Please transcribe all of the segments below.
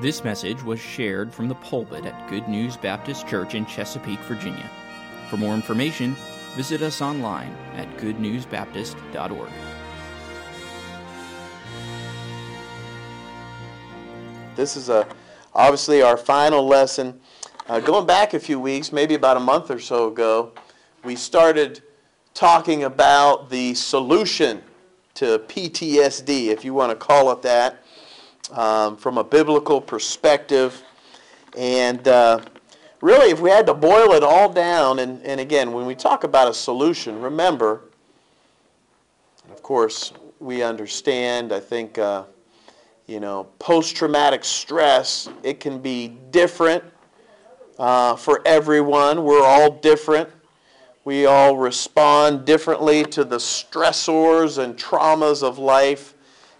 This message was shared from the pulpit at Good News Baptist Church in Chesapeake, Virginia. For more information, visit us online at goodnewsbaptist.org. This is a, obviously our final lesson. Uh, going back a few weeks, maybe about a month or so ago, we started talking about the solution to PTSD, if you want to call it that, um, from a biblical perspective. And uh, really, if we had to boil it all down, and, and again, when we talk about a solution, remember, of course, we understand, I think, uh, you know, post traumatic stress, it can be different uh, for everyone. We're all different. We all respond differently to the stressors and traumas of life.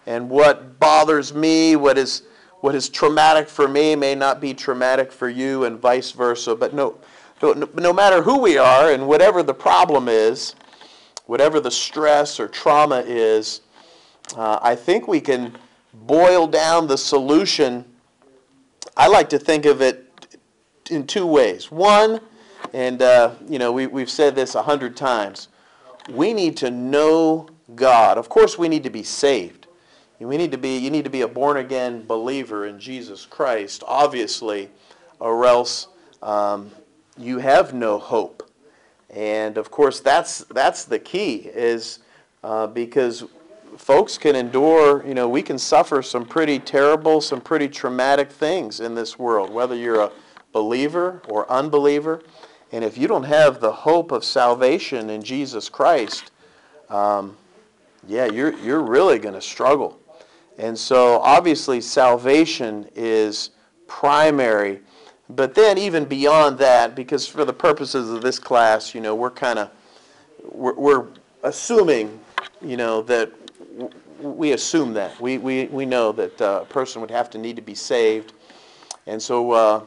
And what bothers me, what is, what is traumatic for me, may not be traumatic for you, and vice versa. But no, no, no matter who we are and whatever the problem is, whatever the stress or trauma is, uh, I think we can boil down the solution. I like to think of it in two ways. One, and uh, you know we, we've said this a hundred times, we need to know God. Of course, we need to be saved. We need to be. You need to be a born again believer in Jesus Christ, obviously, or else um, you have no hope. And of course, that's that's the key is uh, because folks can endure. You know, we can suffer some pretty terrible, some pretty traumatic things in this world, whether you're a believer or unbeliever. And if you don't have the hope of salvation in Jesus Christ, um, yeah, you're, you're really going to struggle. And so obviously, salvation is primary. But then, even beyond that, because for the purposes of this class, you know, we're kind of we're, we're assuming, you know, that we assume that we, we, we know that uh, a person would have to need to be saved, and so uh,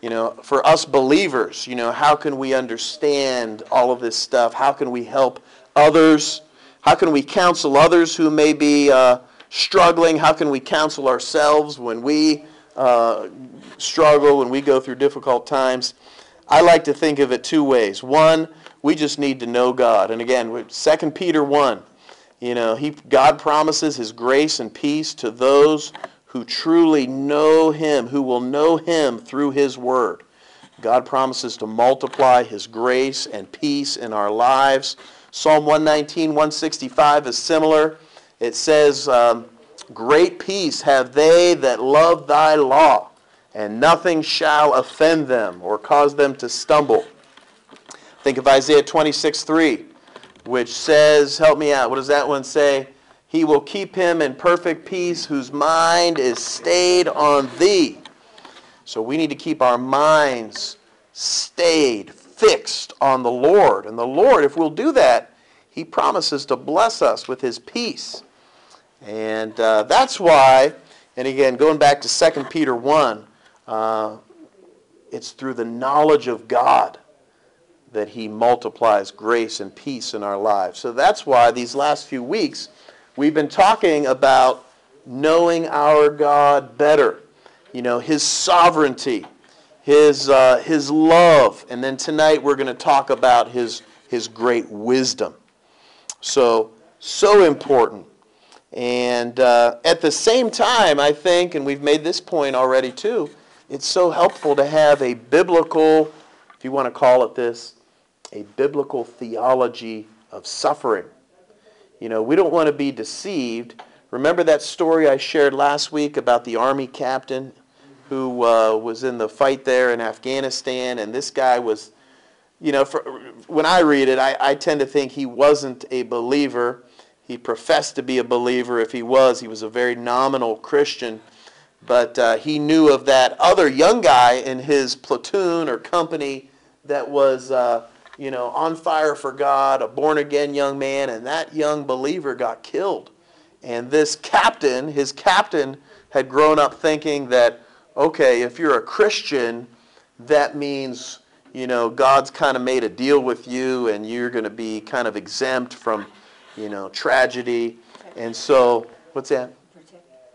you know, for us believers, you know, how can we understand all of this stuff? How can we help others? How can we counsel others who may be uh, struggling? How can we counsel ourselves when we uh, struggle, when we go through difficult times? I like to think of it two ways. One, we just need to know God. And again, 2 Peter 1, you know, he, God promises his grace and peace to those who truly know Him, who will know Him through His Word. God promises to multiply His grace and peace in our lives. Psalm 119, 165 is similar. It says, um, Great peace have they that love thy law, and nothing shall offend them or cause them to stumble. Think of Isaiah 26, 3, which says, Help me out. What does that one say? He will keep him in perfect peace whose mind is stayed on thee. So we need to keep our minds stayed, fixed on the Lord. And the Lord, if we'll do that, he promises to bless us with his peace. And uh, that's why, and again, going back to 2 Peter 1, uh, it's through the knowledge of God that he multiplies grace and peace in our lives. So that's why these last few weeks, We've been talking about knowing our God better, you know, His sovereignty, His, uh, his love, and then tonight we're going to talk about His, his great wisdom. So, so important. And uh, at the same time, I think, and we've made this point already too, it's so helpful to have a biblical, if you want to call it this, a biblical theology of suffering. You know, we don't want to be deceived. Remember that story I shared last week about the army captain who uh, was in the fight there in Afghanistan, and this guy was, you know, for, when I read it, I, I tend to think he wasn't a believer. He professed to be a believer. If he was, he was a very nominal Christian. But uh, he knew of that other young guy in his platoon or company that was. Uh, you know, on fire for God, a born again young man, and that young believer got killed. And this captain, his captain, had grown up thinking that, okay, if you're a Christian, that means, you know, God's kind of made a deal with you and you're going to be kind of exempt from, you know, tragedy. And so, what's that?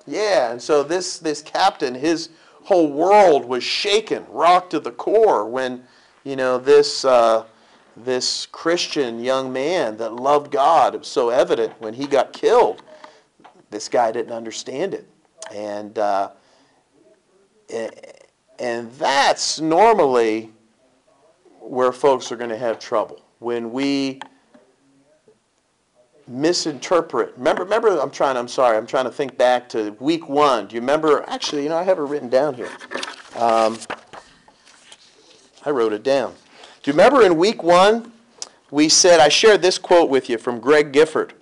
Yeah, and so this this captain, his whole world was shaken, rocked to the core when, you know, this uh, this Christian young man that loved God, it was so evident when he got killed. This guy didn't understand it, and uh, and that's normally where folks are going to have trouble when we misinterpret. Remember, remember. I'm trying. I'm sorry. I'm trying to think back to week one. Do you remember? Actually, you know, I have it written down here. Um, I wrote it down. Do you remember in week one, we said I shared this quote with you from Greg Gifford.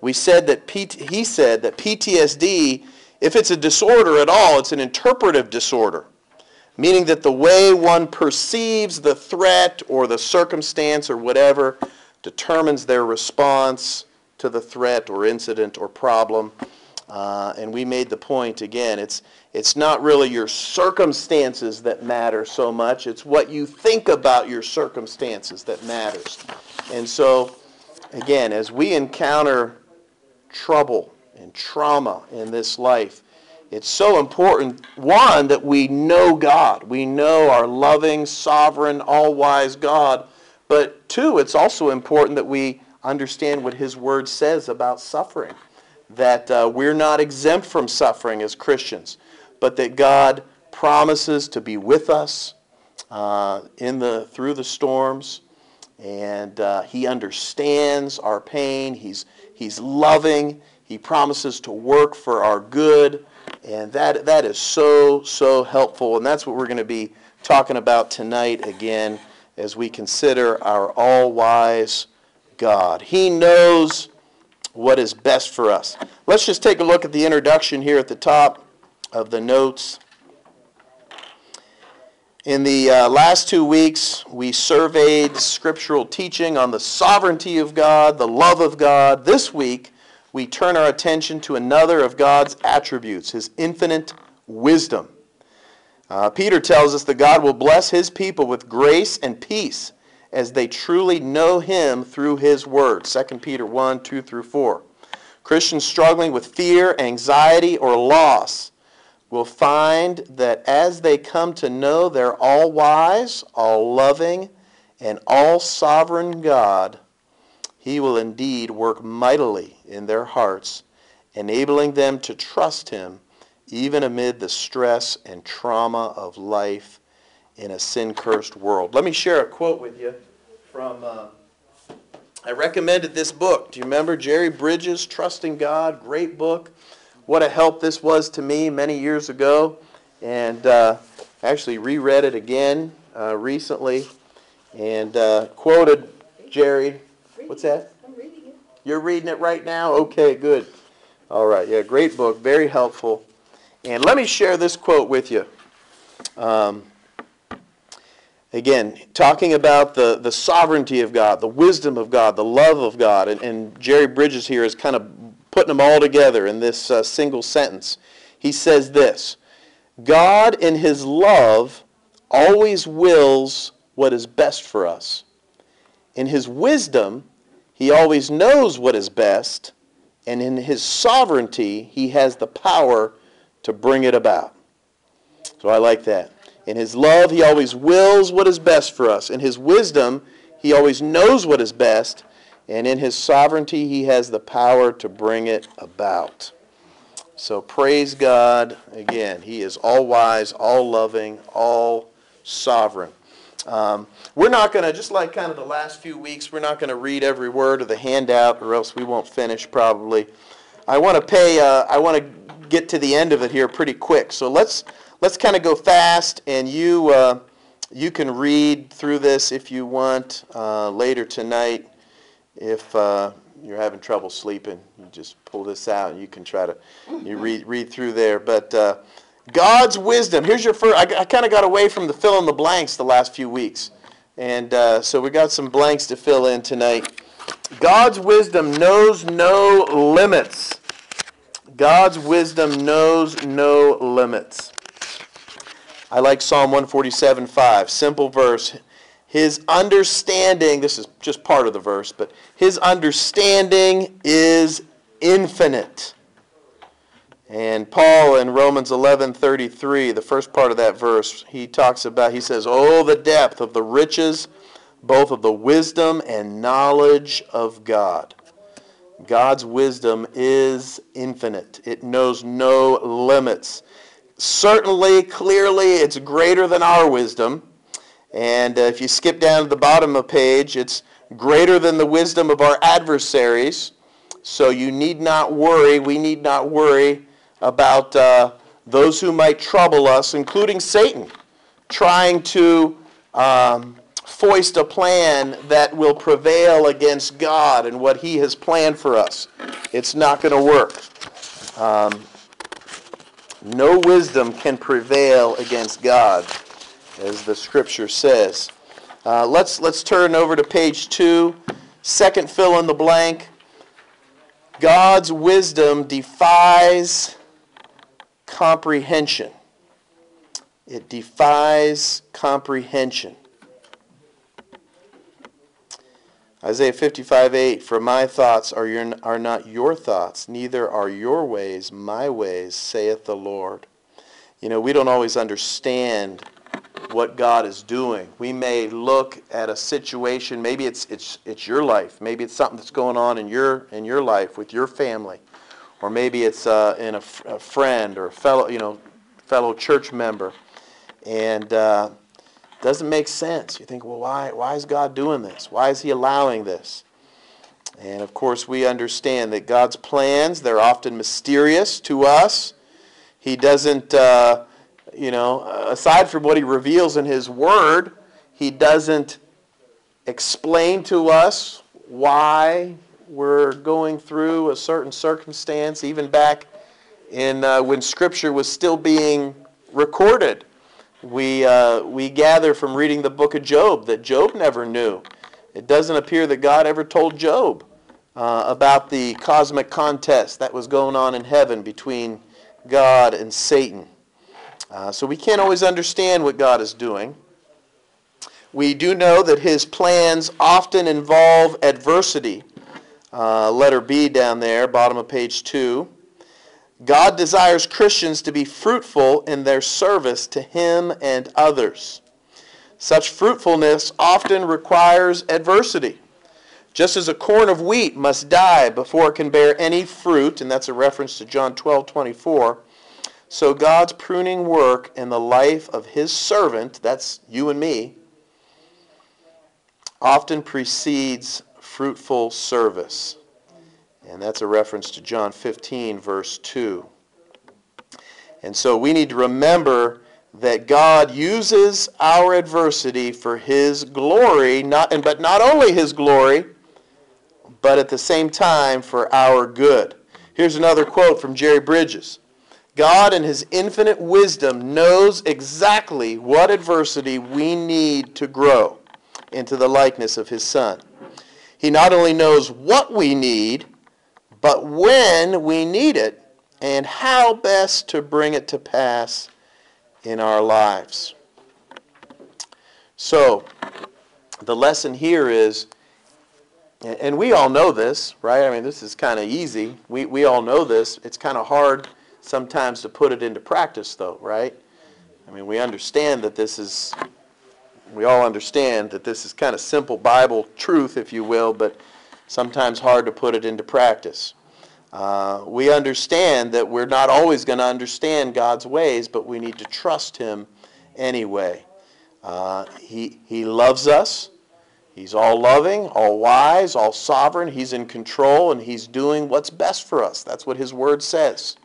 We said that P- he said that PTSD, if it's a disorder at all, it's an interpretive disorder, meaning that the way one perceives the threat or the circumstance or whatever determines their response to the threat or incident or problem. Uh, and we made the point again, it's, it's not really your circumstances that matter so much, it's what you think about your circumstances that matters. And so, again, as we encounter trouble and trauma in this life, it's so important, one, that we know God. We know our loving, sovereign, all wise God. But two, it's also important that we understand what His Word says about suffering. That uh, we're not exempt from suffering as Christians, but that God promises to be with us uh, in the, through the storms. And uh, He understands our pain. He's, he's loving. He promises to work for our good. And that, that is so, so helpful. And that's what we're going to be talking about tonight again as we consider our all wise God. He knows what is best for us. Let's just take a look at the introduction here at the top of the notes. In the uh, last two weeks, we surveyed scriptural teaching on the sovereignty of God, the love of God. This week, we turn our attention to another of God's attributes, his infinite wisdom. Uh, Peter tells us that God will bless his people with grace and peace as they truly know him through his word. 2 Peter 1 2 through 4. Christians struggling with fear, anxiety, or loss will find that as they come to know their all wise, all loving, and all sovereign God, he will indeed work mightily in their hearts, enabling them to trust him even amid the stress and trauma of life in a sin cursed world. Let me share a quote with you from, uh, I recommended this book. Do you remember Jerry Bridges, Trusting God? Great book. What a help this was to me many years ago. And uh, actually reread it again uh, recently and uh, quoted Jerry. What's that? I'm reading it. You're reading it right now? Okay, good. All right, yeah, great book, very helpful. And let me share this quote with you. Um, again, talking about the, the sovereignty of God, the wisdom of God, the love of God. And, and Jerry Bridges here is kind of putting them all together in this uh, single sentence. He says this God, in his love, always wills what is best for us. In his wisdom, he always knows what is best. And in his sovereignty, he has the power to bring it about. So I like that. In his love, he always wills what is best for us. In his wisdom, he always knows what is best. And in his sovereignty, he has the power to bring it about. So praise God. Again, he is all wise, all loving, all sovereign. Um, we're not going to, just like kind of the last few weeks, we're not going to read every word of the handout or else we won't finish probably. I want to pay, uh, I want to get to the end of it here pretty quick. So let's let's kind of go fast, and you uh, you can read through this if you want uh, later tonight. If uh, you're having trouble sleeping, you just pull this out, and you can try to you read read through there. But uh, God's wisdom. Here's your first. I, I kind of got away from the fill in the blanks the last few weeks, and uh, so we got some blanks to fill in tonight. God's wisdom knows no limits. God's wisdom knows no limits. I like Psalm 147 5. Simple verse. His understanding, this is just part of the verse, but his understanding is infinite. And Paul in Romans 11:33, the first part of that verse, he talks about he says, "Oh the depth of the riches both of the wisdom and knowledge of God." God's wisdom is infinite. It knows no limits. Certainly, clearly, it's greater than our wisdom. And uh, if you skip down to the bottom of the page, it's greater than the wisdom of our adversaries. So you need not worry. We need not worry about uh, those who might trouble us, including Satan, trying to um, foist a plan that will prevail against God and what He has planned for us. It's not going to work. Um, no wisdom can prevail against God, as the Scripture says. Uh, let's let's turn over to page two. Second fill in the blank. God's wisdom defies comprehension. It defies comprehension. Isaiah 55 8, For my thoughts are, your, are not your thoughts, neither are your ways my ways, saith the Lord. You know, we don't always understand what God is doing. We may look at a situation, maybe it's, it's, it's your life, maybe it's something that's going on in your, in your life with your family, or maybe it's uh, in a, a, friend or a fellow, you know, fellow church member. And uh, doesn't make sense. You think, well, why, why is God doing this? Why is He allowing this? And of course, we understand that God's plans, they're often mysterious to us. He doesn't, uh, you know, aside from what He reveals in His Word, He doesn't explain to us why we're going through a certain circumstance, even back in uh, when Scripture was still being recorded we, uh, we gather from reading the book of Job that Job never knew. It doesn't appear that God ever told Job uh, about the cosmic contest that was going on in heaven between God and Satan. Uh, so we can't always understand what God is doing. We do know that his plans often involve adversity. Uh, letter B down there, bottom of page 2. God desires Christians to be fruitful in their service to Him and others. Such fruitfulness often requires adversity. Just as a corn of wheat must die before it can bear any fruit, and that's a reference to John 12 24, so God's pruning work in the life of His servant, that's you and me, often precedes fruitful service. And that's a reference to John 15, verse 2. And so we need to remember that God uses our adversity for his glory, not, and, but not only his glory, but at the same time for our good. Here's another quote from Jerry Bridges. God in his infinite wisdom knows exactly what adversity we need to grow into the likeness of his son. He not only knows what we need, but when we need it and how best to bring it to pass in our lives. So, the lesson here is, and we all know this, right? I mean, this is kind of easy. We, we all know this. It's kind of hard sometimes to put it into practice, though, right? I mean, we understand that this is, we all understand that this is kind of simple Bible truth, if you will, but sometimes hard to put it into practice. Uh, we understand that we're not always going to understand God's ways, but we need to trust Him anyway. Uh, he, he loves us. He's all loving, all wise, all sovereign. He's in control, and He's doing what's best for us. That's what His Word says.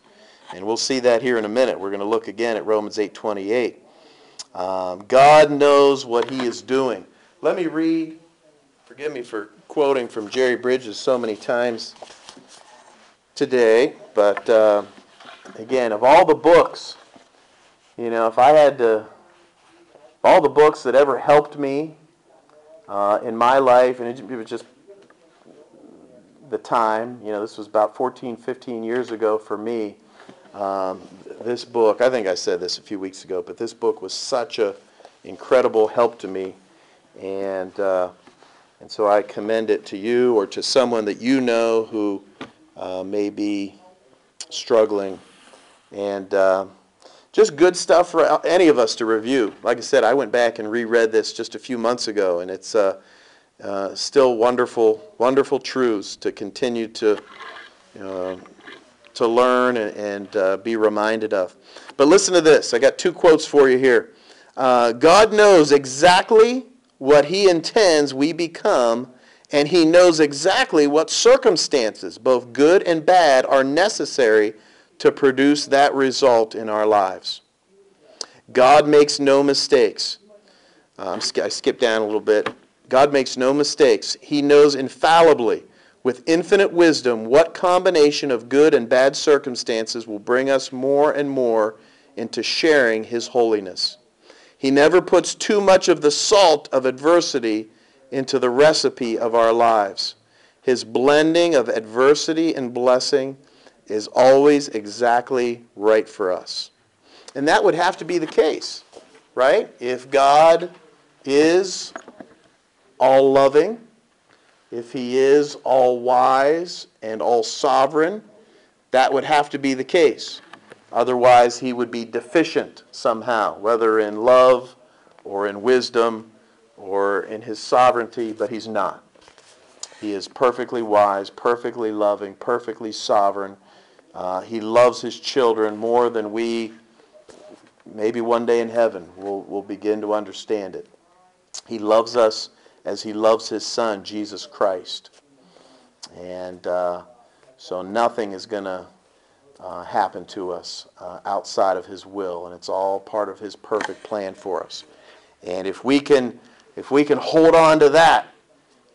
And we'll see that here in a minute. We're going to look again at Romans 8.28. Um, God knows what He is doing. Let me read. Forgive me for quoting from Jerry Bridges so many times today, but uh, again, of all the books, you know, if I had to, all the books that ever helped me uh, in my life, and it, was just the time, you know, this was about 14, 15 years ago for me. Um, this book, I think I said this a few weeks ago, but this book was such a incredible help to me, and uh, and so I commend it to you or to someone that you know who uh, may be struggling And uh, just good stuff for any of us to review. Like I said, I went back and reread this just a few months ago, and it's uh, uh, still wonderful, wonderful truths to continue to to learn and, and be reminded of. But listen to this. I got two quotes for you here. God knows exactly what He intends we become, and He knows exactly what circumstances, both good and bad, are necessary to produce that result in our lives. God makes no mistakes. Um, I skipped down a little bit. God makes no mistakes. He knows infallibly, with infinite wisdom, what combination of good and bad circumstances will bring us more and more into sharing His holiness. He never puts too much of the salt of adversity into the recipe of our lives. His blending of adversity and blessing is always exactly right for us. And that would have to be the case, right? If God is all loving, if He is all wise and all sovereign, that would have to be the case. Otherwise, he would be deficient somehow, whether in love or in wisdom or in his sovereignty, but he's not. He is perfectly wise, perfectly loving, perfectly sovereign. Uh, he loves his children more than we, maybe one day in heaven, will will begin to understand it. He loves us as he loves his son, Jesus Christ. And uh, so nothing is going to uh, happen to us uh, outside of his will and it's all part of his perfect plan for us and if we can if we can hold on to that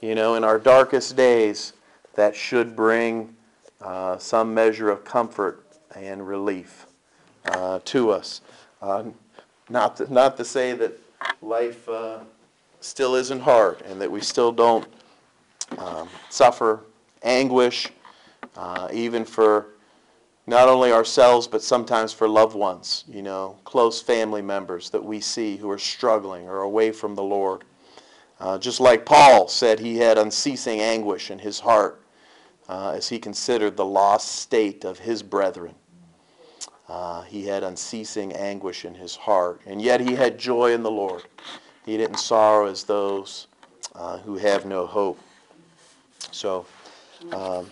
you know in our darkest days that should bring uh, some measure of comfort and relief uh, to us. Uh, not to, not to say that life uh, still isn't hard and that we still don't um, suffer anguish even for not only ourselves, but sometimes for loved ones, you know, close family members that we see who are struggling or away from the Lord. Uh, just like Paul said, he had unceasing anguish in his heart uh, as he considered the lost state of his brethren. Uh, he had unceasing anguish in his heart, and yet he had joy in the Lord. He didn't sorrow as those uh, who have no hope. So, um,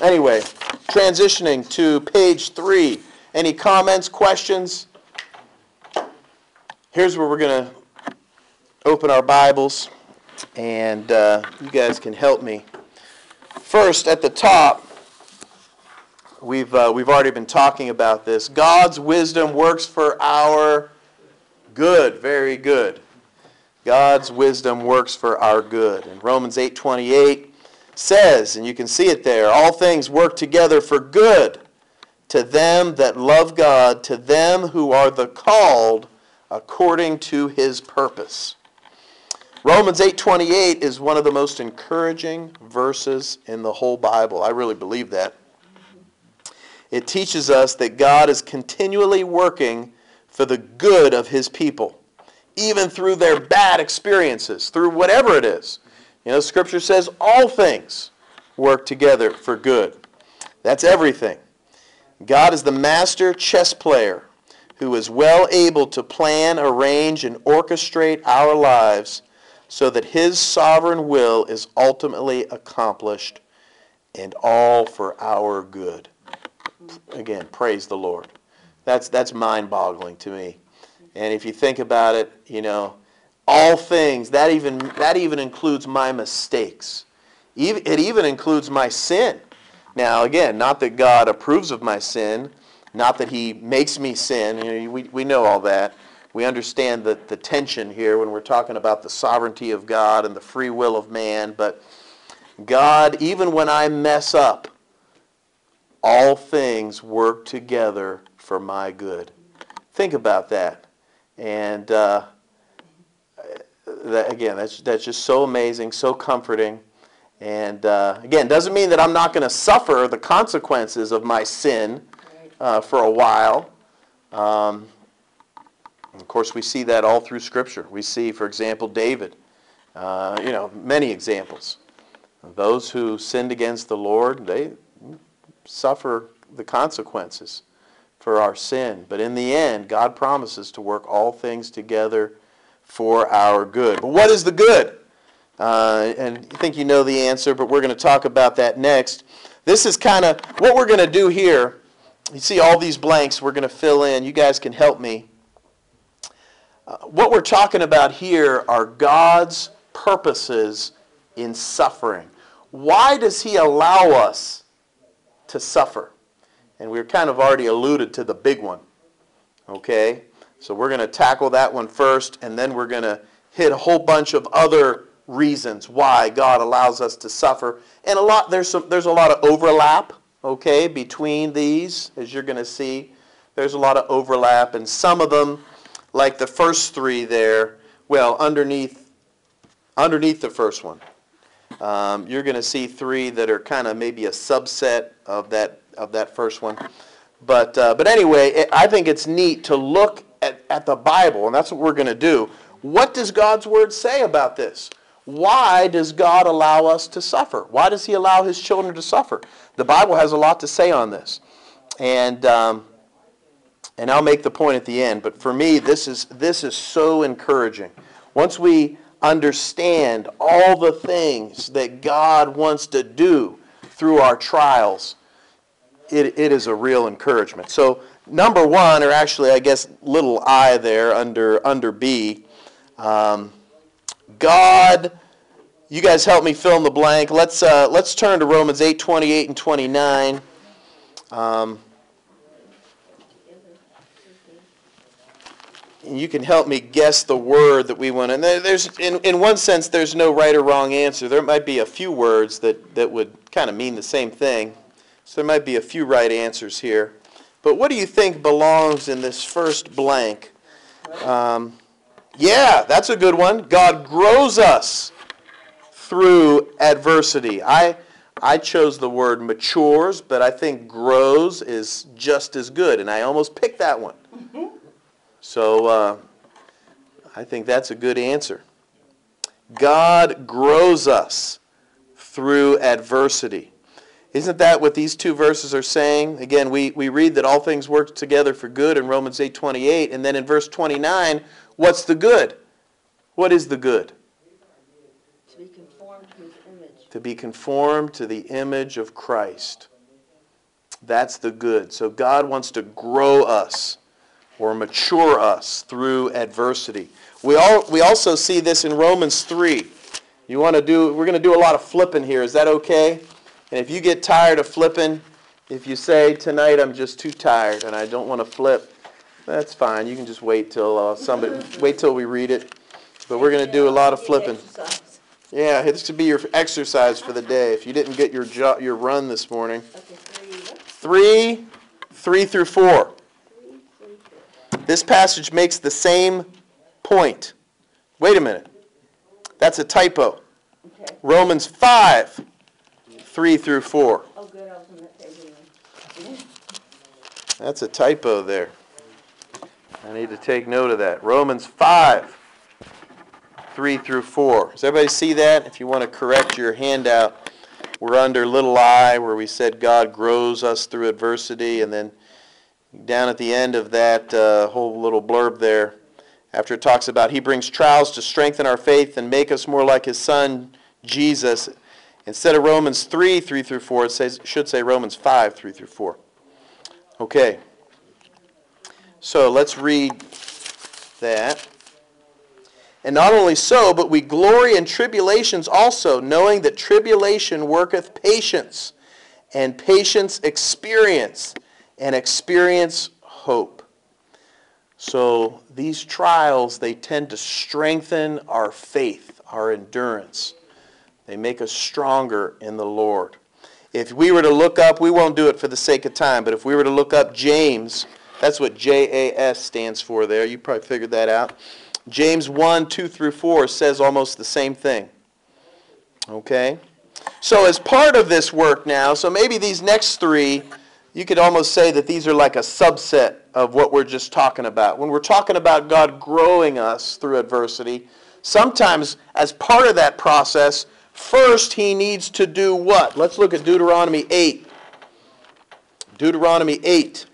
Anyway, transitioning to page three. Any comments, questions? Here's where we're going to open our Bibles, and uh, you guys can help me. First, at the top, we've, uh, we've already been talking about this. God's wisdom works for our good. Very good. God's wisdom works for our good. In Romans 8 28, says, and you can see it there, all things work together for good to them that love God, to them who are the called according to his purpose. Romans 8:28 is one of the most encouraging verses in the whole Bible. I really believe that. It teaches us that God is continually working for the good of his people, even through their bad experiences, through whatever it is. You know, Scripture says all things work together for good. That's everything. God is the master chess player who is well able to plan, arrange, and orchestrate our lives so that his sovereign will is ultimately accomplished and all for our good. Again, praise the Lord. That's, that's mind boggling to me. And if you think about it, you know, all things. That even, that even includes my mistakes. It even includes my sin. Now, again, not that God approves of my sin, not that He makes me sin. You know, we, we know all that. We understand the, the tension here when we're talking about the sovereignty of God and the free will of man. But God, even when I mess up, all things work together for my good. Think about that. And uh, that, again, that's, that's just so amazing, so comforting. And uh, again, doesn't mean that I'm not going to suffer the consequences of my sin uh, for a while. Um, of course, we see that all through Scripture. We see, for example, David. Uh, you know, many examples. Those who sinned against the Lord, they suffer the consequences for our sin. But in the end, God promises to work all things together for our good. But what is the good? Uh, and I think you know the answer, but we're going to talk about that next. This is kind of what we're going to do here. You see all these blanks we're going to fill in. You guys can help me. Uh, what we're talking about here are God's purposes in suffering. Why does He allow us to suffer? And we've kind of already alluded to the big one. Okay? So we're going to tackle that one first, and then we're going to hit a whole bunch of other reasons why God allows us to suffer. And a lot there's some, there's a lot of overlap, okay, between these, as you're going to see. There's a lot of overlap, and some of them, like the first three there, well, underneath underneath the first one, um, you're going to see three that are kind of maybe a subset of that of that first one. But uh, but anyway, it, I think it's neat to look at, at the Bible, and that's what we're going to do. What does God's word say about this? why does God allow us to suffer? Why does He allow His children to suffer? The Bible has a lot to say on this. And, um, and I'll make the point at the end. But for me, this is, this is so encouraging. Once we understand all the things that God wants to do through our trials, it, it is a real encouragement. So, number one, or actually, I guess, little I there under, under B. Um, God, you guys help me fill in the blank. Let's, uh, let's turn to Romans 8 28 and 29. Um, you can help me guess the word that we want. And there's, in, in one sense, there's no right or wrong answer. There might be a few words that, that would kind of mean the same thing. So there might be a few right answers here. But what do you think belongs in this first blank? Um, yeah, that's a good one. God grows us through adversity. I, I chose the word matures, but I think grows is just as good, and I almost picked that one. So uh, I think that's a good answer. God grows us through adversity. Isn't that what these two verses are saying? Again, we, we read that all things work together for good in Romans 8 28, and then in verse 29, What's the good? What is the good? To be conformed to his image. To be conformed to the image of Christ. That's the good. So God wants to grow us or mature us through adversity. We all we also see this in Romans 3. You want to do we're going to do a lot of flipping here. Is that okay? And if you get tired of flipping, if you say tonight I'm just too tired and I don't want to flip, that's fine. You can just wait till uh, somebody wait till we read it. But we're going to do a lot of flipping. Yeah, this should be your exercise for the day. If you didn't get your jo- your run this morning. Three, three through four. This passage makes the same point. Wait a minute. That's a typo. Romans 5, 3 through 4. Oh, good. I was on that page That's a typo there. I need to take note of that. Romans 5, 3 through 4. Does everybody see that? If you want to correct your handout, we're under little i where we said God grows us through adversity. And then down at the end of that uh, whole little blurb there, after it talks about he brings trials to strengthen our faith and make us more like his son, Jesus. Instead of Romans 3, 3 through 4, it says, should say Romans 5, 3 through 4. Okay. So let's read that. And not only so, but we glory in tribulations also, knowing that tribulation worketh patience, and patience experience, and experience hope. So these trials, they tend to strengthen our faith, our endurance. They make us stronger in the Lord. If we were to look up, we won't do it for the sake of time, but if we were to look up James that's what JAS stands for there. You probably figured that out. James 1, 2 through 4 says almost the same thing. Okay? So, as part of this work now, so maybe these next three, you could almost say that these are like a subset of what we're just talking about. When we're talking about God growing us through adversity, sometimes as part of that process, first he needs to do what? Let's look at Deuteronomy 8. Deuteronomy 8.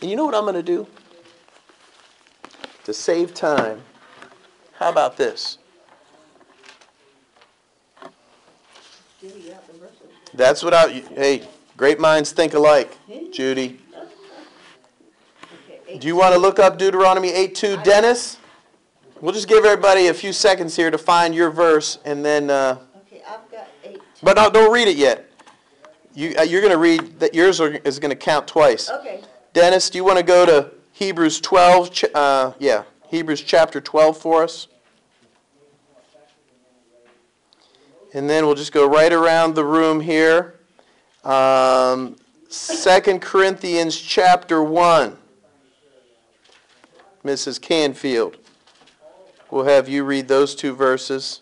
And you know what I'm going to do? To save time, how about this? Judy got the verses. That's what I, hey, great minds think alike, Judy. Do you want to look up Deuteronomy 8:2, Dennis? We'll just give everybody a few seconds here to find your verse, and then, uh, Okay, I've got eight. but no, don't read it yet. You, uh, you're going to read, that yours are, is going to count twice. Okay, Dennis, do you want to go to Hebrews 12, ch- uh, yeah, Hebrews chapter 12 for us? And then we'll just go right around the room here. Um, 2 Corinthians chapter 1. Mrs. Canfield. We'll have you read those two verses.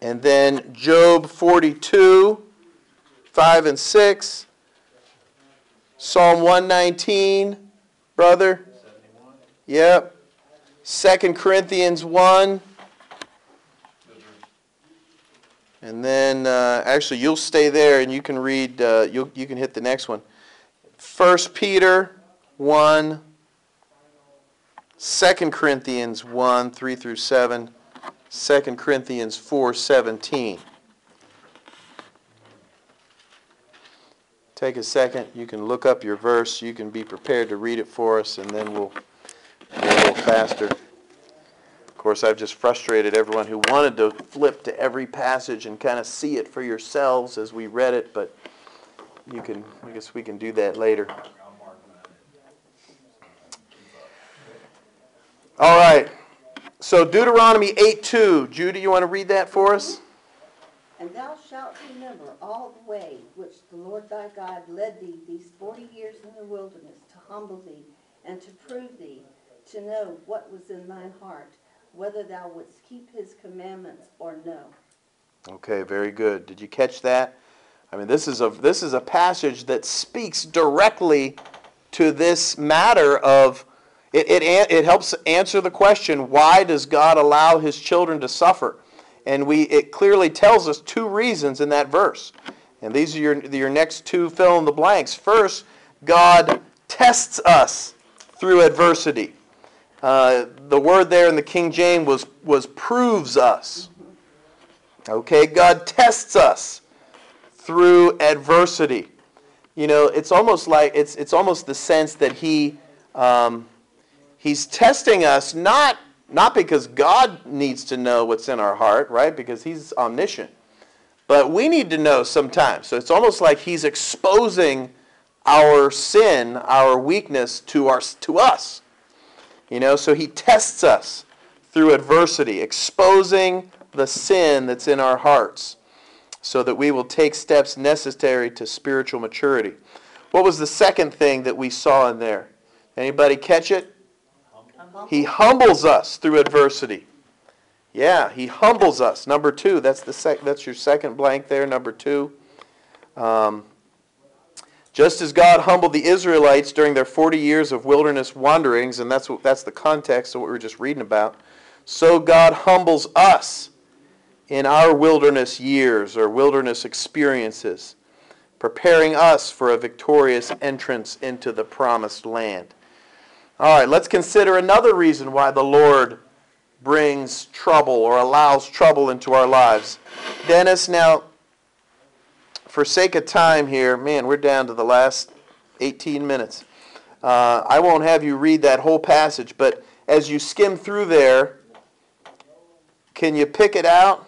And then Job 42, 5 and 6. Psalm 119, brother. Yep. 2 Corinthians 1. And then, uh, actually, you'll stay there and you can read, uh, you'll, you can hit the next one. 1 Peter 1. 2 Corinthians 1, 3 through 7. 2 Corinthians 4, 17. Take a second. You can look up your verse. You can be prepared to read it for us, and then we'll go a little faster. Of course, I've just frustrated everyone who wanted to flip to every passage and kind of see it for yourselves as we read it, but you can, I guess we can do that later. All right. So Deuteronomy 8:2. Judy, you want to read that for us? and thou shalt remember all the way which the Lord thy God led thee these forty years in the wilderness to humble thee and to prove thee, to know what was in thine heart, whether thou wouldst keep his commandments or no. Okay, very good. Did you catch that? I mean, this is a this is a passage that speaks directly to this matter of it, it, it helps answer the question why does God allow his children to suffer? And we it clearly tells us two reasons in that verse. And these are your, your next two fill in the blanks. First, God tests us through adversity. Uh, the word there in the King James was, was proves us. Okay, God tests us through adversity. You know, it's almost like it's it's almost the sense that he um, he's testing us not not because God needs to know what's in our heart, right? Because he's omniscient. But we need to know sometimes. So it's almost like he's exposing our sin, our weakness to our to us. You know, so he tests us through adversity, exposing the sin that's in our hearts so that we will take steps necessary to spiritual maturity. What was the second thing that we saw in there? Anybody catch it? He humbles us through adversity. Yeah, he humbles us. Number two, that's the sec- that's your second blank there. Number two. Um, just as God humbled the Israelites during their 40 years of wilderness wanderings, and that's what, that's the context of what we were just reading about, so God humbles us in our wilderness years or wilderness experiences, preparing us for a victorious entrance into the promised land. All right, let's consider another reason why the Lord brings trouble or allows trouble into our lives. Dennis, now, for sake of time here, man, we're down to the last 18 minutes. Uh, I won't have you read that whole passage, but as you skim through there, can you pick it out?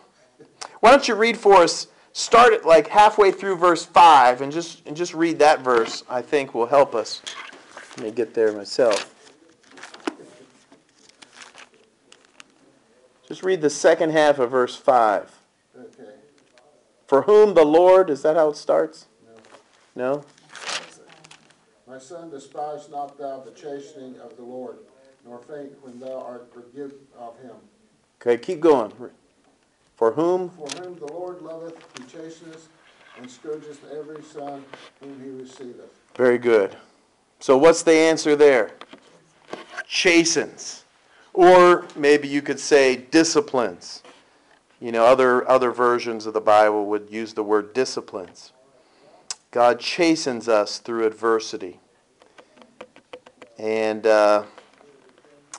Why don't you read for us? Start it like halfway through verse 5 and just, and just read that verse, I think will help us. Let me get there myself. Just read the second half of verse 5. Okay. For whom the Lord, is that how it starts? No? My son, despise not thou the chastening of the Lord, nor faint when thou art rebuked of him. Okay, keep going. For whom? For whom the Lord loveth, he chasteneth, and scourgeth every son whom he receiveth. Very good. So what's the answer there? Chastens. Or maybe you could say disciplines. You know, other, other versions of the Bible would use the word disciplines. God chastens us through adversity. And uh,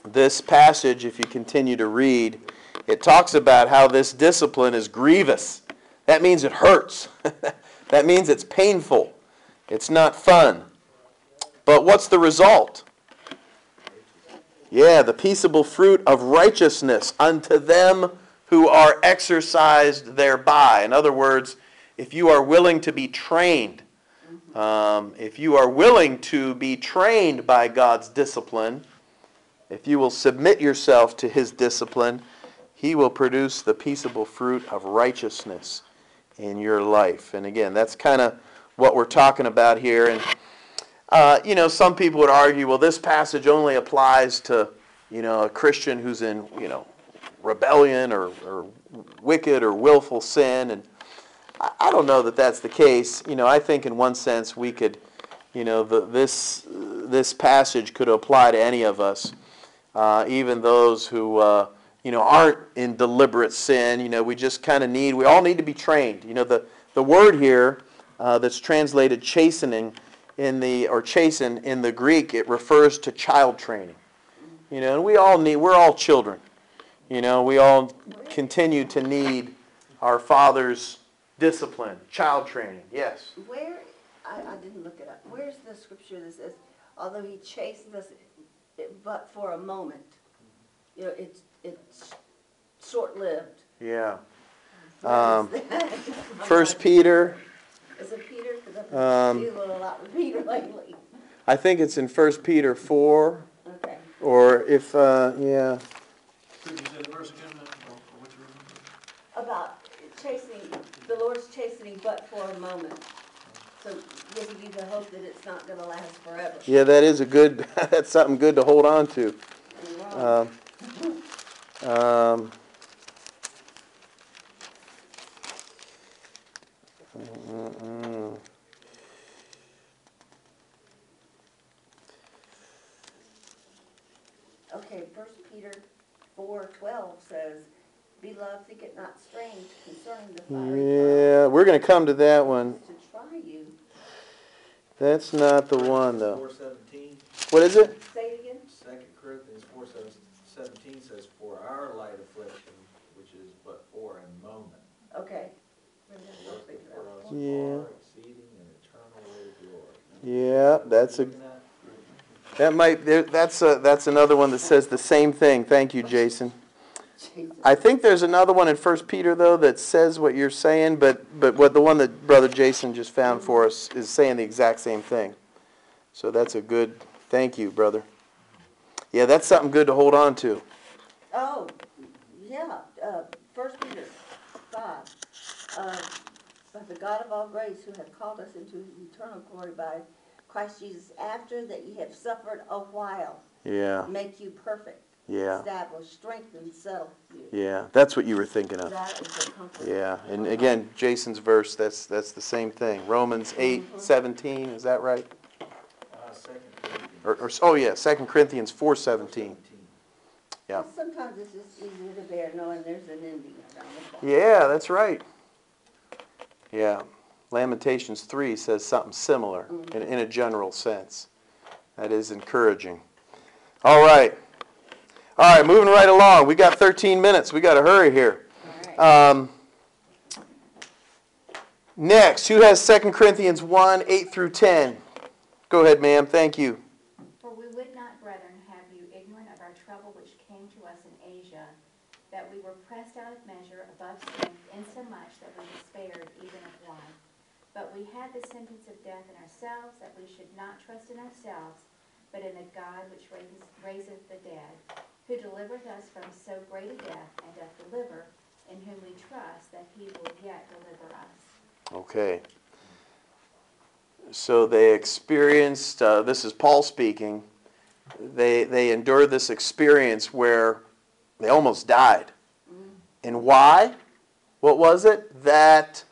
this passage, if you continue to read, it talks about how this discipline is grievous. That means it hurts. that means it's painful. It's not fun. But what's the result? Yeah, the peaceable fruit of righteousness unto them who are exercised thereby. In other words, if you are willing to be trained, um, if you are willing to be trained by God's discipline, if you will submit yourself to His discipline, He will produce the peaceable fruit of righteousness in your life. And again, that's kind of what we're talking about here. And uh, you know, some people would argue, well, this passage only applies to, you know, a Christian who's in, you know, rebellion or, or wicked or willful sin. And I, I don't know that that's the case. You know, I think in one sense we could, you know, the, this this passage could apply to any of us, uh, even those who. Uh, you know, aren't in deliberate sin. You know, we just kind of need, we all need to be trained. You know, the, the word here uh, that's translated chastening in the, or chasten in the Greek, it refers to child training. You know, and we all need, we're all children. You know, we all continue to need our Father's discipline, child training. Yes. Where, I, I didn't look it up, where's the scripture that says, although he chastens us, it- but for a moment? You know, it's, it's short-lived. Yeah. Um. First Peter, Is it Peter? Because I've Um, dealing a lot with Peter lately. I think it's in First Peter 4, Okay. or if, uh, yeah. Could you say the verse again, ma'am, or or what you reading? About chastening, the Lord's chastening but for a moment. So giving you the hope that it's not gonna last forever. Yeah, that is a good, that's something good to hold on to. Wow. Um, um, mm, Okay, First Peter four twelve says, Beloved, think it not strange concerning the fiery yeah, we're going to come to that one. to try you. That's not the one, though. Four seventeen, What is it? Say it again? Second Corinthians four four seventeen says, For our light affliction, which is but for a moment, Okay. Worketh for us Yeah. far exceeding an eternal weight of glory. Yeah, that's a, that might, there, that's a, that's another one that says the same thing. Thank you, Jason. I think there's another one in First Peter though that says what you're saying, but but what the one that Brother Jason just found for us is saying the exact same thing. So that's a good. Thank you, brother. Yeah, that's something good to hold on to. Oh, yeah, uh, First Peter five. Uh, but the God of all grace, who hath called us into his eternal glory by Christ Jesus, after that ye have suffered a while, Yeah, make you perfect, yeah, establish, strengthen, settle you. yeah. That's what you were thinking of. That is a comfort. Yeah, and again, Jason's verse. That's that's the same thing. Romans eight seventeen. Is that right? Uh, Second Corinthians. Or, or oh yeah, Second Corinthians four seventeen. Yeah. Sometimes it's just easier to bear knowing there's an ending around the corner. Yeah, that's right. Yeah. Lamentations 3 says something similar in, in a general sense. That is encouraging. All right. All right, moving right along. We got 13 minutes. We got to hurry here. All right. Um, next, who has 2 Corinthians 1 8 through 10? Go ahead, ma'am. Thank you. For we would not, brethren, have you ignorant of our trouble which came to us in Asia, that we were pressed out of measure above strength, insomuch that we despaired even of life. But we had the sentence of death in ourselves, that we should not trust in ourselves, but in the God which raiseth, raiseth the dead, who delivereth us from so great a death, and doth deliver, in whom we trust that he will yet deliver us. Okay. So they experienced, uh, this is Paul speaking, they, they endured this experience where they almost died. And why? What was it? That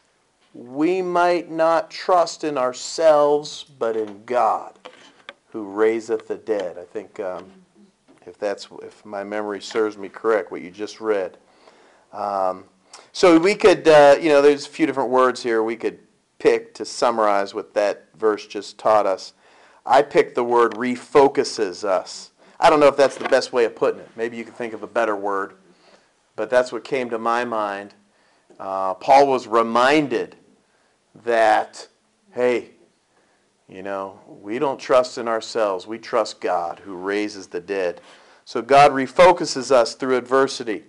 we might not trust in ourselves, but in God, who raiseth the dead. I think, um, if that's, if my memory serves me correct, what you just read. Um, so we could, uh, you know, there's a few different words here we could pick to summarize what that verse just taught us. I picked the word refocuses us. I don't know if that's the best way of putting it. Maybe you can think of a better word, but that's what came to my mind. Uh, Paul was reminded that, hey, you know, we don't trust in ourselves. We trust God who raises the dead. So God refocuses us through adversity.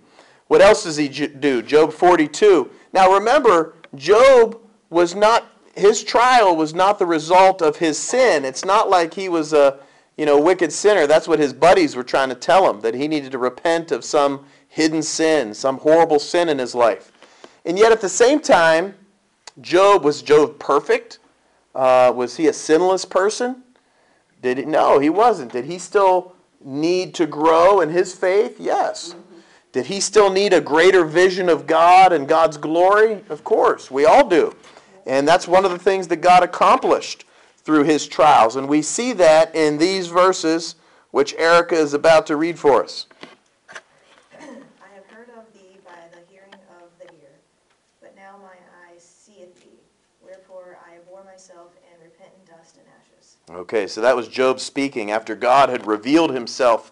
What else does he do? Job 42. Now remember, Job was not his trial was not the result of his sin. It's not like he was a you know wicked sinner. That's what his buddies were trying to tell him that he needed to repent of some hidden sin, some horrible sin in his life. And yet at the same time, Job was Job perfect? Uh, was he a sinless person? Did he? No, he wasn't. Did he still need to grow in his faith? Yes. Did he still need a greater vision of God and God's glory? Of course, we all do. And that's one of the things that God accomplished through his trials. And we see that in these verses, which Erica is about to read for us. I have heard of thee by the hearing of the ear, but now mine eye seeth thee. Wherefore I abhor myself and repent in dust and ashes. Okay, so that was Job speaking after God had revealed himself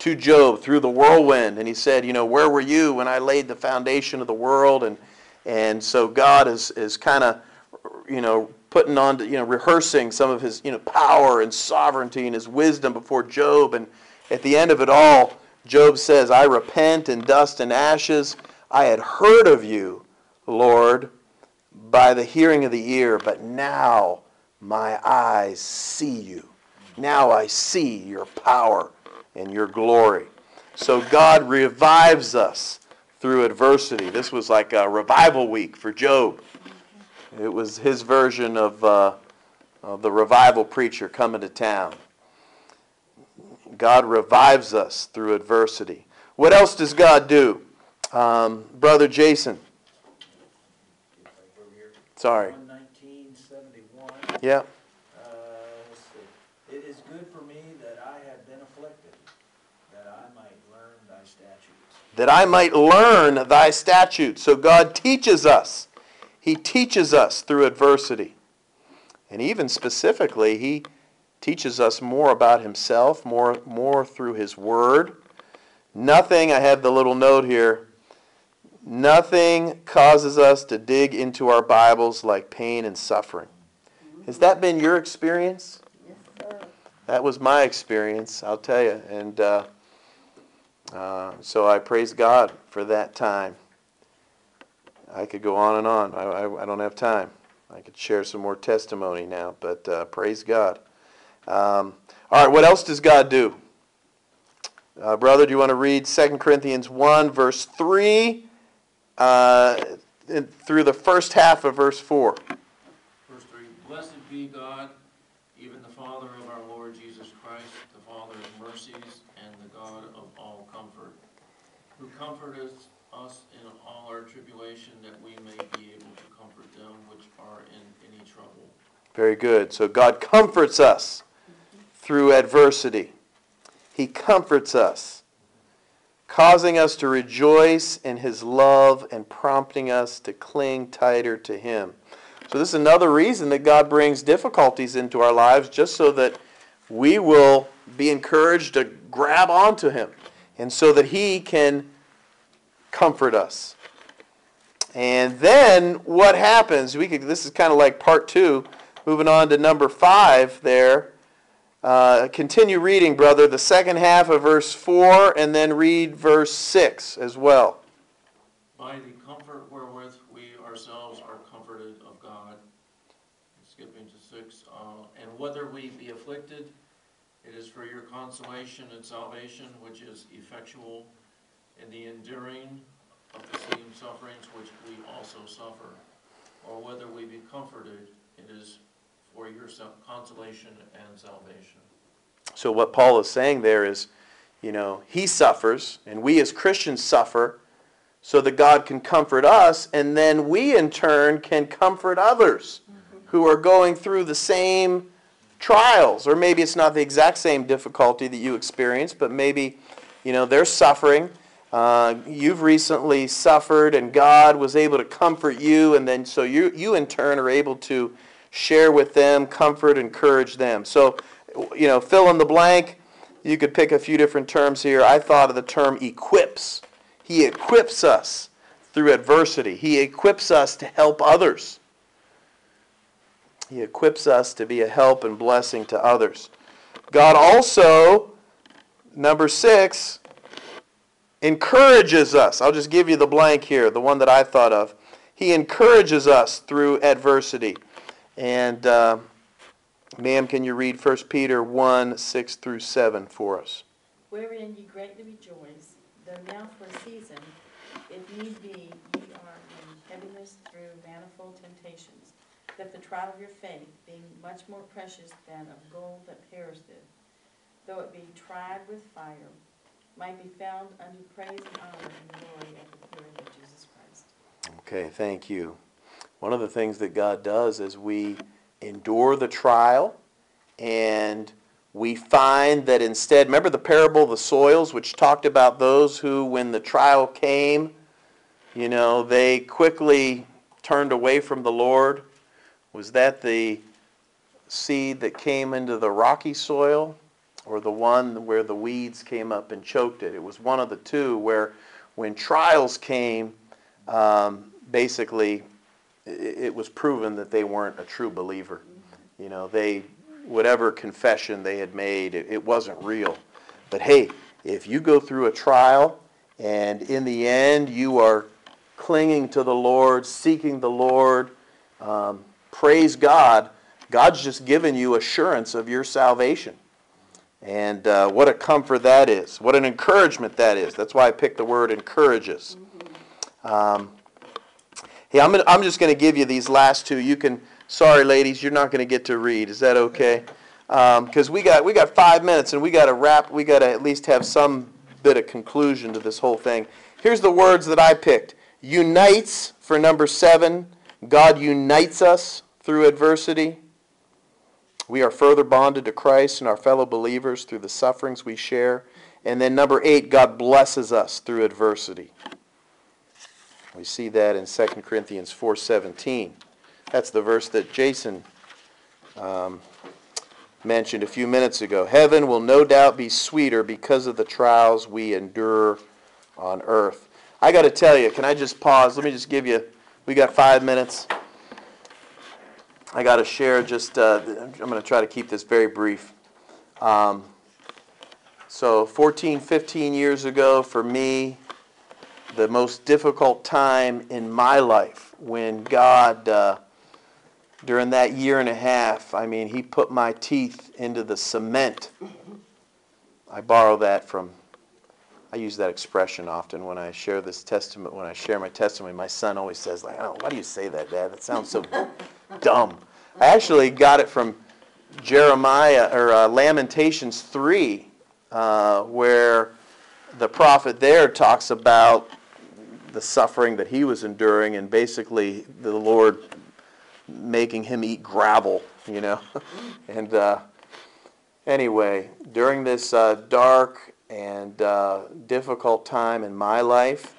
to Job through the whirlwind. And he said, You know, where were you when I laid the foundation of the world? And, and so God is, is kind of you know, putting on, you know, rehearsing some of his, you know, power and sovereignty and his wisdom before Job. And at the end of it all, Job says, I repent in dust and ashes. I had heard of you, Lord, by the hearing of the ear, but now my eyes see you. Now I see your power and your glory. So God revives us through adversity. This was like a revival week for Job. It was his version of, uh, of the revival preacher coming to town. God revives us through adversity. What else does God do? Um, Brother Jason. Sorry. 1971. Yeah. Uh, It is good for me that I have been afflicted, that I might learn thy statutes. That I might learn thy statutes. So God teaches us. He teaches us through adversity. And even specifically, He teaches us more about Himself, more, more through His Word. Nothing, I have the little note here, nothing causes us to dig into our Bibles like pain and suffering. Has that been your experience? Yes, sir. That was my experience, I'll tell you. And uh, uh, so I praise God for that time. I could go on and on. I, I, I, don't have time. I could share some more testimony now, but uh, praise God. Um, all right, what else does God do? Uh, brother, do you want to read 2 Corinthians 1, verse 3, uh, through the first half of verse 4? Verse 3 Blessed be God, even the Father of our Lord Jesus Christ, the Father of mercies and the God of all comfort, who comforteth us in all our tribulation, that we may be able to comfort them which are in any trouble. Very good. So God comforts us through adversity. He comforts us, causing us to rejoice in His love and prompting us to cling tighter to Him. So, this is another reason that God brings difficulties into our lives, just so that we will be encouraged to grab onto Him and so that He can comfort us. And then what happens? We could, this is kind of like part two. Moving on to number five there. Uh, continue reading, brother, the second half of verse 4, and then read verse 6 as well. By the comfort wherewith we ourselves are comforted of God. Skipping to 6. Uh, and whether we be afflicted, it is for your consolation and salvation, which is effectual in the enduring of the same sufferings which we also suffer, or whether we be comforted, it is for your consolation and salvation. So, what Paul is saying there is, you know, he suffers, and we as Christians suffer, so that God can comfort us, and then we in turn can comfort others mm-hmm. who are going through the same trials. Or maybe it's not the exact same difficulty that you experience, but maybe, you know, they're suffering uh, you've recently suffered, and God was able to comfort you, and then so you, you in turn are able to share with them, comfort, encourage them. So you know, fill in the blank. You could pick a few different terms here. I thought of the term equips. He equips us through adversity, He equips us to help others. He equips us to be a help and blessing to others. God also, number six, encourages us. I'll just give you the blank here, the one that I thought of. He encourages us through adversity. And, uh, ma'am, can you read 1 Peter 1 6 through 7 for us? Wherein ye greatly rejoice, though now for a season, if need be, ye are in heaviness through manifold temptations, that the trial of your faith, being much more precious than of gold that perisheth, though it be tried with fire, might be found unto praise and honor and glory at the appearing of Jesus Christ. Okay, thank you. One of the things that God does is we endure the trial and we find that instead, remember the parable of the soils, which talked about those who, when the trial came, you know, they quickly turned away from the Lord? Was that the seed that came into the rocky soil or the one where the weeds came up and choked it? It was one of the two where, when trials came, um, basically it was proven that they weren't a true believer. You know, they, whatever confession they had made, it, it wasn't real. But hey, if you go through a trial and in the end you are clinging to the Lord, seeking the Lord, um, praise God, God's just given you assurance of your salvation. And uh, what a comfort that is. What an encouragement that is. That's why I picked the word encourages. Um, hey, I'm, gonna, I'm just going to give you these last two. You can, sorry, ladies, you're not going to get to read. Is that okay? Because um, we got we got five minutes and we got to wrap. We got to at least have some bit of conclusion to this whole thing. Here's the words that I picked: unites for number seven. God unites us through adversity. We are further bonded to Christ and our fellow believers through the sufferings we share. And then number eight, God blesses us through adversity. We see that in 2 Corinthians 4.17. That's the verse that Jason um, mentioned a few minutes ago. Heaven will no doubt be sweeter because of the trials we endure on earth. I got to tell you, can I just pause? Let me just give you, we got five minutes. I got to share just, uh, I'm going to try to keep this very brief. Um, so 14, 15 years ago, for me, the most difficult time in my life when God, uh, during that year and a half, I mean, He put my teeth into the cement. I borrow that from, I use that expression often when I share this testament, when I share my testimony. My son always says, like, oh, why do you say that, Dad? That sounds so dumb. I actually got it from Jeremiah, or uh, Lamentations 3, uh, where the prophet there talks about the suffering that he was enduring and basically the Lord making him eat gravel, you know. and uh, anyway, during this uh, dark and uh, difficult time in my life,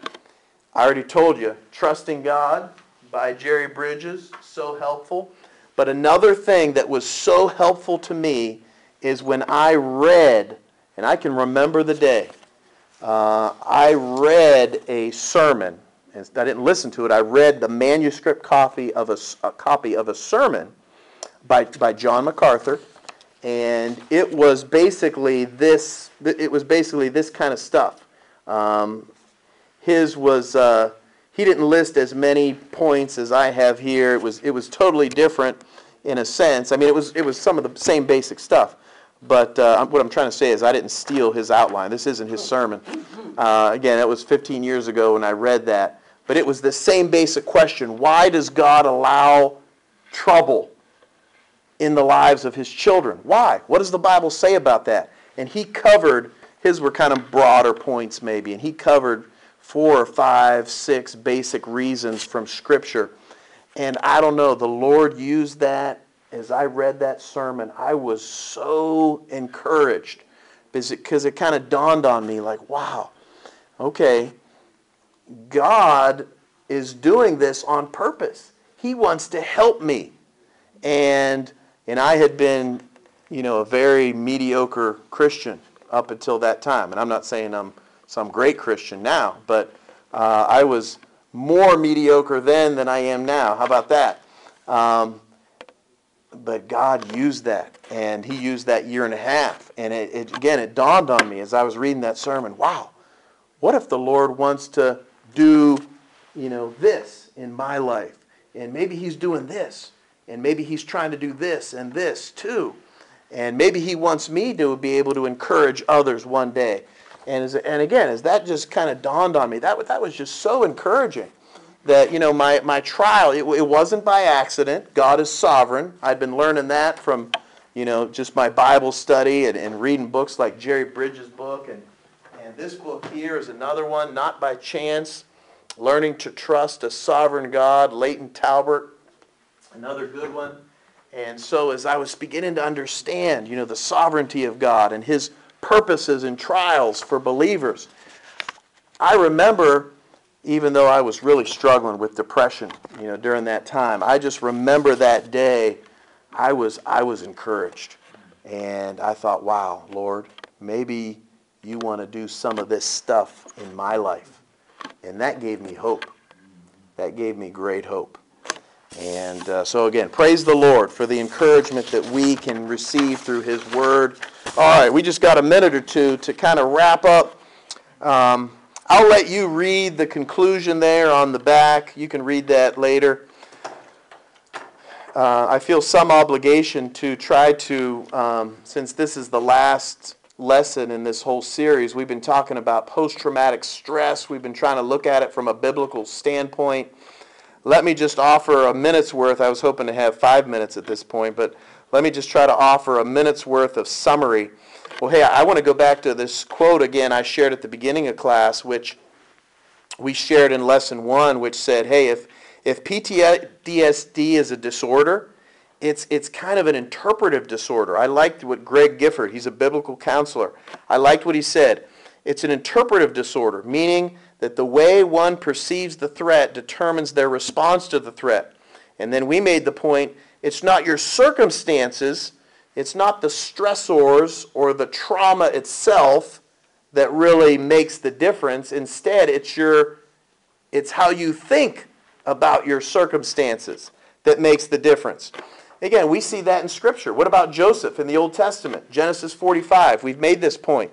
I already told you, Trusting God by Jerry Bridges, so helpful. But another thing that was so helpful to me is when I read, and I can remember the day, uh, I read a sermon. And I didn't listen to it. I read the manuscript copy of a, a copy of a sermon by, by John MacArthur, and it was basically this. It was basically this kind of stuff. Um, his was uh, he didn't list as many points as I have here. It was it was totally different in a sense. I mean, it was it was some of the same basic stuff, but uh, what I'm trying to say is I didn't steal his outline. This isn't his sermon. Uh, again, it was 15 years ago when I read that. But it was the same basic question why does God allow trouble in the lives of his children? Why? What does the Bible say about that? And he covered, his were kind of broader points maybe, and he covered four or five, six basic reasons from Scripture. And I don't know, the Lord used that as I read that sermon, I was so encouraged because it, kind of dawned on me like, wow, okay, God is doing this on purpose. He wants to help me. And, and I had been you know, a very mediocre Christian up until that time. And I'm not saying I'm some great Christian now, but uh, I was more mediocre then than I am now. How about that? Um, but God used that, and He used that year and a half. And it, it, again, it dawned on me as I was reading that sermon. Wow, what if the Lord wants to do, you know, this in my life, and maybe He's doing this, and maybe He's trying to do this and this too, and maybe He wants me to be able to encourage others one day. And and again, as that just kind of dawned on me, that that was just so encouraging that you know my, my trial it, it wasn't by accident. God is sovereign. I'd been learning that from you know just my bible study and, and reading books like jerry bridges book. And, and this book here is another one not by chance. Learning to trust a sovereign god Layton Talbert another good one. And so as i was beginning to understand you know the sovereignty of god and his purposes and trials for believers i remember even though I was really struggling with depression, you know, during that time, I just remember that day I was I was encouraged. And I thought, wow, Lord, maybe you want to do some of this stuff in my life. And that gave me hope. That gave me great hope. And uh, so, again, praise the Lord for the encouragement that we can receive through His Word. All right, we just got a minute or two to kind of wrap up. Um, I'll let you read the conclusion there on the back. You can read that later. Uh, I feel some obligation to try to, um, since this is the last lesson in this whole series, we've been talking about post traumatic stress. We've been trying to look at it from a biblical standpoint. Let me just offer a minute's worth. I was hoping to have five minutes at this point, but let me just try to offer a minute's worth of summary well, hey, I want to go back to this quote again I shared at the beginning of class, which we shared in lesson one, which said, hey, if, if PTSD is a disorder, it's, it's kind of an interpretive disorder. I liked what Greg Gifford, he's a biblical counselor, I liked what he said. It's an interpretive disorder, meaning that the way one perceives the threat determines their response to the threat. And then we made the point it's not your circumstances it's not the stressors or the trauma itself that really makes the difference. Instead, it's your it's how you think about your circumstances that makes the difference. Again, we see that in Scripture. What about Joseph in the Old Testament? Genesis 45. We've made this point.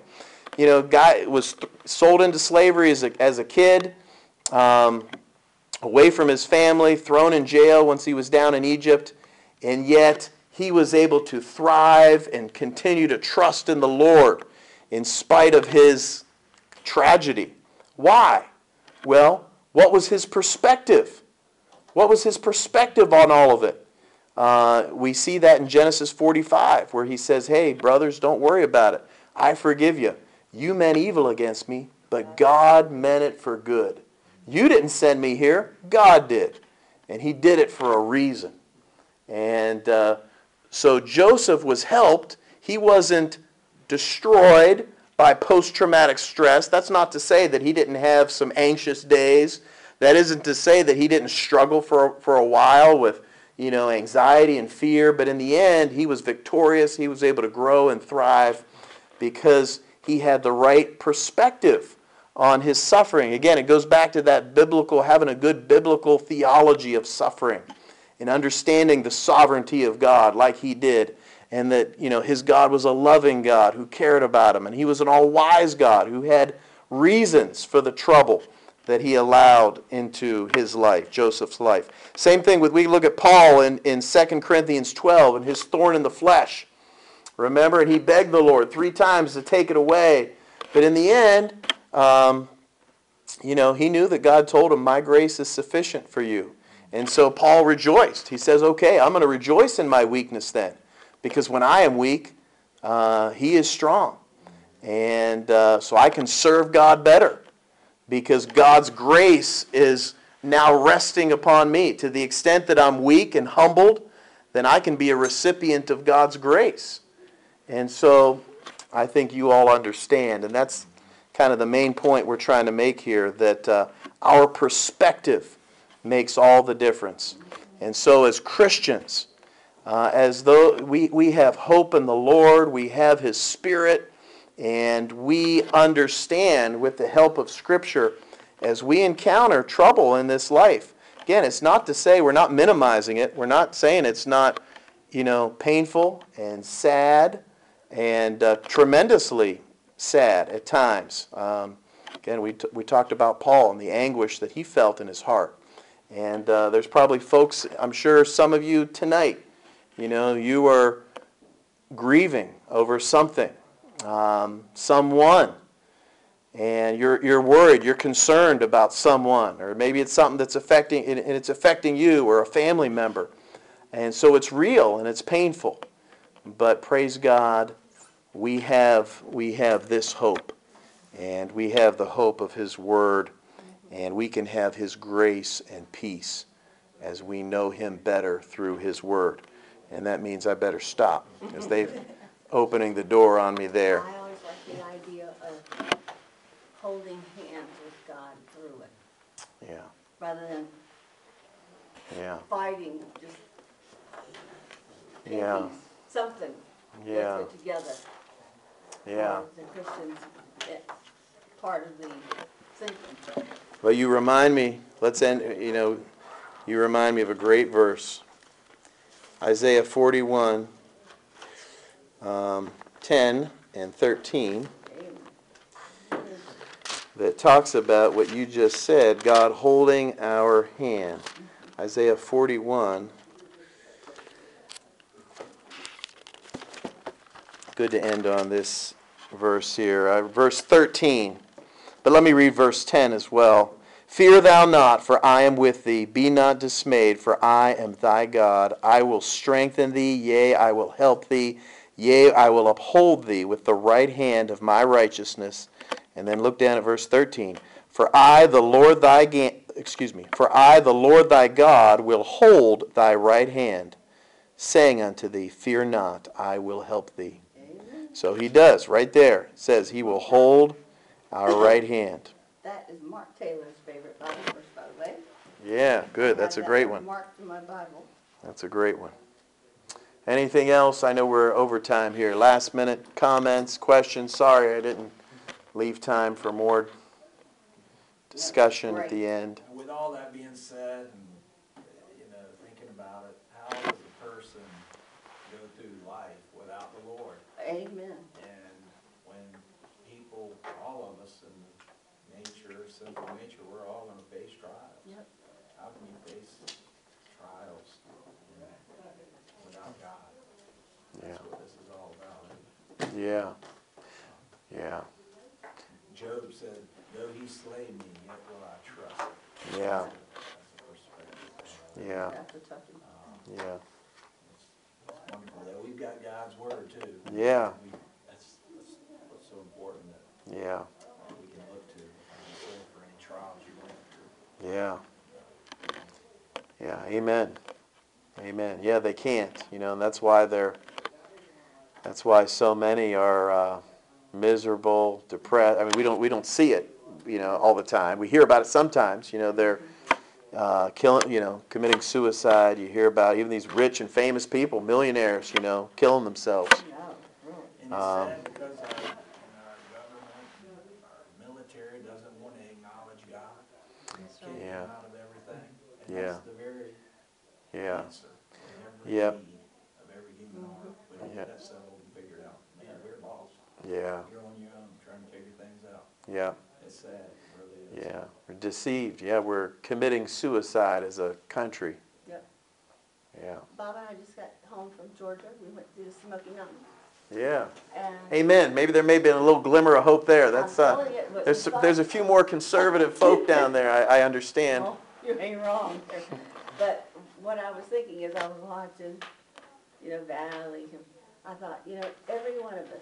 You know, guy was sold into slavery as a, as a kid, um, away from his family, thrown in jail once he was down in Egypt, and yet he was able to thrive and continue to trust in the Lord in spite of his tragedy. Why? Well, what was his perspective? What was his perspective on all of it? Uh, we see that in Genesis 45, where he says, Hey, brothers, don't worry about it. I forgive you. You meant evil against me, but God meant it for good. You didn't send me here, God did. And he did it for a reason. And uh, so Joseph was helped. He wasn't destroyed by post traumatic stress. That's not to say that he didn't have some anxious days. That isn't to say that he didn't struggle for, for a while with you know, anxiety and fear, but in the end, he was victorious. He was able to grow and thrive because he had the right perspective on his suffering. Again, it goes back to that biblical, having a good biblical theology of suffering in understanding the sovereignty of God like he did and that you know his God was a loving God who cared about him and he was an all-wise God who had reasons for the trouble that he allowed into his life, Joseph's life. Same thing with we look at Paul in, in 2 Corinthians 12 and his thorn in the flesh. Remember, and he begged the Lord three times to take it away. But in the end, um, you know, he knew that God told him, My grace is sufficient for you. And so Paul rejoiced. He says, okay, I'm going to rejoice in my weakness then. Because when I am weak, uh, he is strong. And uh, so I can serve God better. Because God's grace is now resting upon me. To the extent that I'm weak and humbled, then I can be a recipient of God's grace. And so I think you all understand. And that's kind of the main point we're trying to make here that uh, our perspective makes all the difference. And so, as Christians, uh, as though we, we have hope in the Lord, we have His Spirit, and we understand with the help of Scripture as we encounter trouble in this life. Again, it's not to say we're not minimizing it, we're not saying it's not, you know, painful and sad and uh, tremendously sad at times. Um, again, we, t- we talked about Paul and the anguish that he felt in his heart. And uh, there's probably folks, I'm sure some of you tonight, you know, you are grieving over something, um, someone, and you're, you're worried, you're concerned about someone, or maybe it's something that's affecting, and it's affecting you or a family member. And so it's real and it's painful. But praise God, we have, we have this hope. And we have the hope of His Word. And we can have His grace and peace as we know Him better through His Word. And that means I better stop because they've opening the door on me there. I always like the idea of holding hands with God through it, Yeah, rather than yeah, fighting, just yeah, something yeah, that's it together. yeah. The Christians, eh, part of the thinking. Well, you remind me, let's end, you know, you remind me of a great verse. Isaiah 41, um, 10 and 13, that talks about what you just said God holding our hand. Isaiah 41. Good to end on this verse here. Uh, verse 13. But let me read verse 10 as well. Fear thou not, for I am with thee. Be not dismayed, for I am thy God. I will strengthen thee, yea, I will help thee. Yea, I will uphold thee with the right hand of my righteousness. And then look down at verse 13. For I, the Lord thy ga- excuse me, for I, the Lord thy God, will hold thy right hand, saying unto thee, Fear not, I will help thee. So he does, right there. Says he will hold our right hand. That is Mark Taylor's favorite Bible verse, by the way. Yeah, good. That's a great that one. Marked in my Bible. That's a great one. Anything else? I know we're over time here. Last minute comments, questions. Sorry I didn't leave time for more discussion at the end. And with all that being said, and, you know, thinking about it, how does a person go through life without the Lord? Amen. And when people, all of us in nature, sinful nature, we're all gonna face trials. Yep. How can you face trials you know, without God? Yeah. That's what this is all about. isn't it? Yeah. Yeah. Job said, though he slay me, yet will I trust him. Yeah. That's the perspective. Yeah. That's a toughie. Um, Yeah. It's wonderful that we've got God's word too. Yeah. We- That's, that's what's so important that Yeah. we can look to, like you said, for any trials you went through. Yeah. Yeah. Amen. Amen. Yeah, they can't, you know, and that's why they're that's why so many are uh, miserable, depressed. I mean, we don't we don't see it, you know, all the time. We hear about it sometimes. You know, they're uh, killing, you know, committing suicide. You hear about even these rich and famous people, millionaires, you know, killing themselves. No, really. And it's Um, sad because our, and our government, and our military doesn't want to acknowledge God. Kick Yeah. of everything. And Yeah. that's the very Yeah. answer in Yep. need Yeah. You're on your own trying to figure things out. Yeah. It's sad, it really is. Yeah. We're deceived. Yeah, we're committing suicide as a country. Yep. Yeah. Bob and I just got home from Georgia. We went to the Smoky Mountains. Yeah. And Amen. Maybe there may have been a little glimmer of hope there. That's uh, telling you, it was there's fun. there's a few more conservative folk down there. I, I understand. Well, you ain't wrong. But what I was thinking is I was watching, you know, Valley. and I thought, you know, every one of us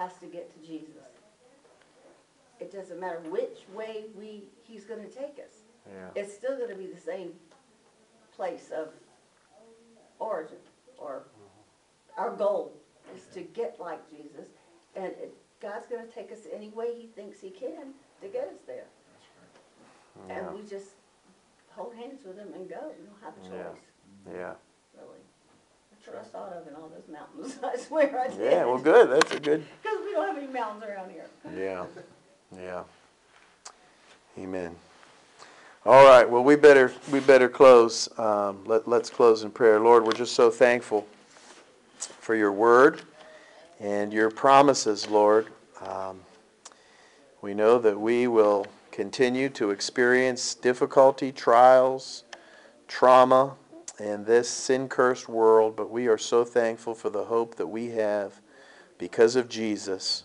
has to get to Jesus. It doesn't matter which way we, he's gonna take us. Yeah. It's still gonna be the same place of origin or mm-hmm. our goal is to get like Jesus. And it, God's gonna take us any way he thinks he can to get us there. Yeah. And we just hold hands with him and go. We don't have a Yeah. choice, Yeah. really. Sure, I saw it in all those mountains, I swear I did. Yeah, well, good. That's a good. Because we don't have any mountains around here. Yeah, yeah. Amen. All right. Well, we better we better close. Um, let Let's close in prayer. Lord, we're just so thankful for your word and your promises, Lord. Um, we know that we will continue to experience difficulty, trials, trauma in this sin cursed world, but we are so thankful for the hope that we have because of Jesus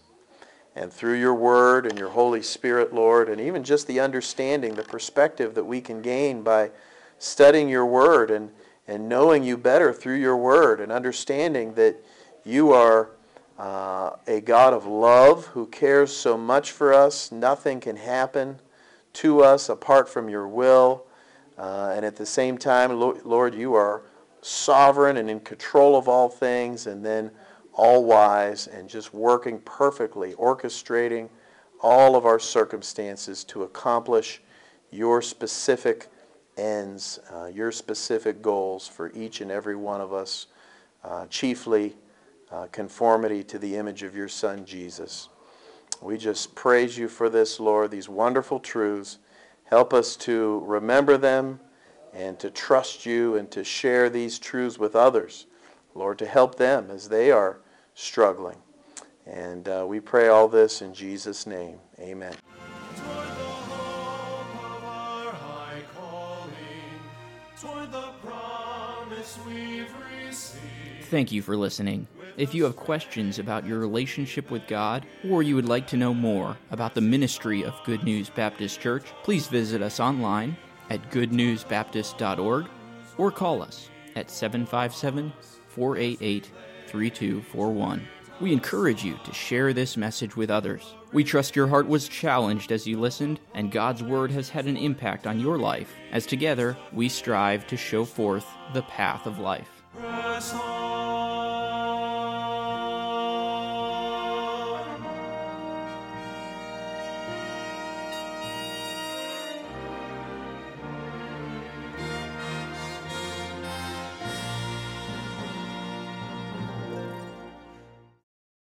and through your word and your Holy Spirit, Lord, and even just the understanding, the perspective that we can gain by studying your word and, and knowing you better through your word and understanding that you are uh, a God of love who cares so much for us. Nothing can happen to us apart from your will. Uh, and at the same time, Lord, you are sovereign and in control of all things, and then all wise and just working perfectly, orchestrating all of our circumstances to accomplish your specific ends, uh, your specific goals for each and every one of us, uh, chiefly uh, conformity to the image of your Son, Jesus. We just praise you for this, Lord, these wonderful truths. Help us to remember them and to trust you and to share these truths with others. Lord, to help them as they are struggling. And uh, we pray all this in Jesus' name. Amen. Thank you for listening. If you have questions about your relationship with God, or you would like to know more about the ministry of Good News Baptist Church, please visit us online at goodnewsbaptist.org or call us at 757 488 3241. We encourage you to share this message with others. We trust your heart was challenged as you listened, and God's Word has had an impact on your life, as together we strive to show forth the path of life.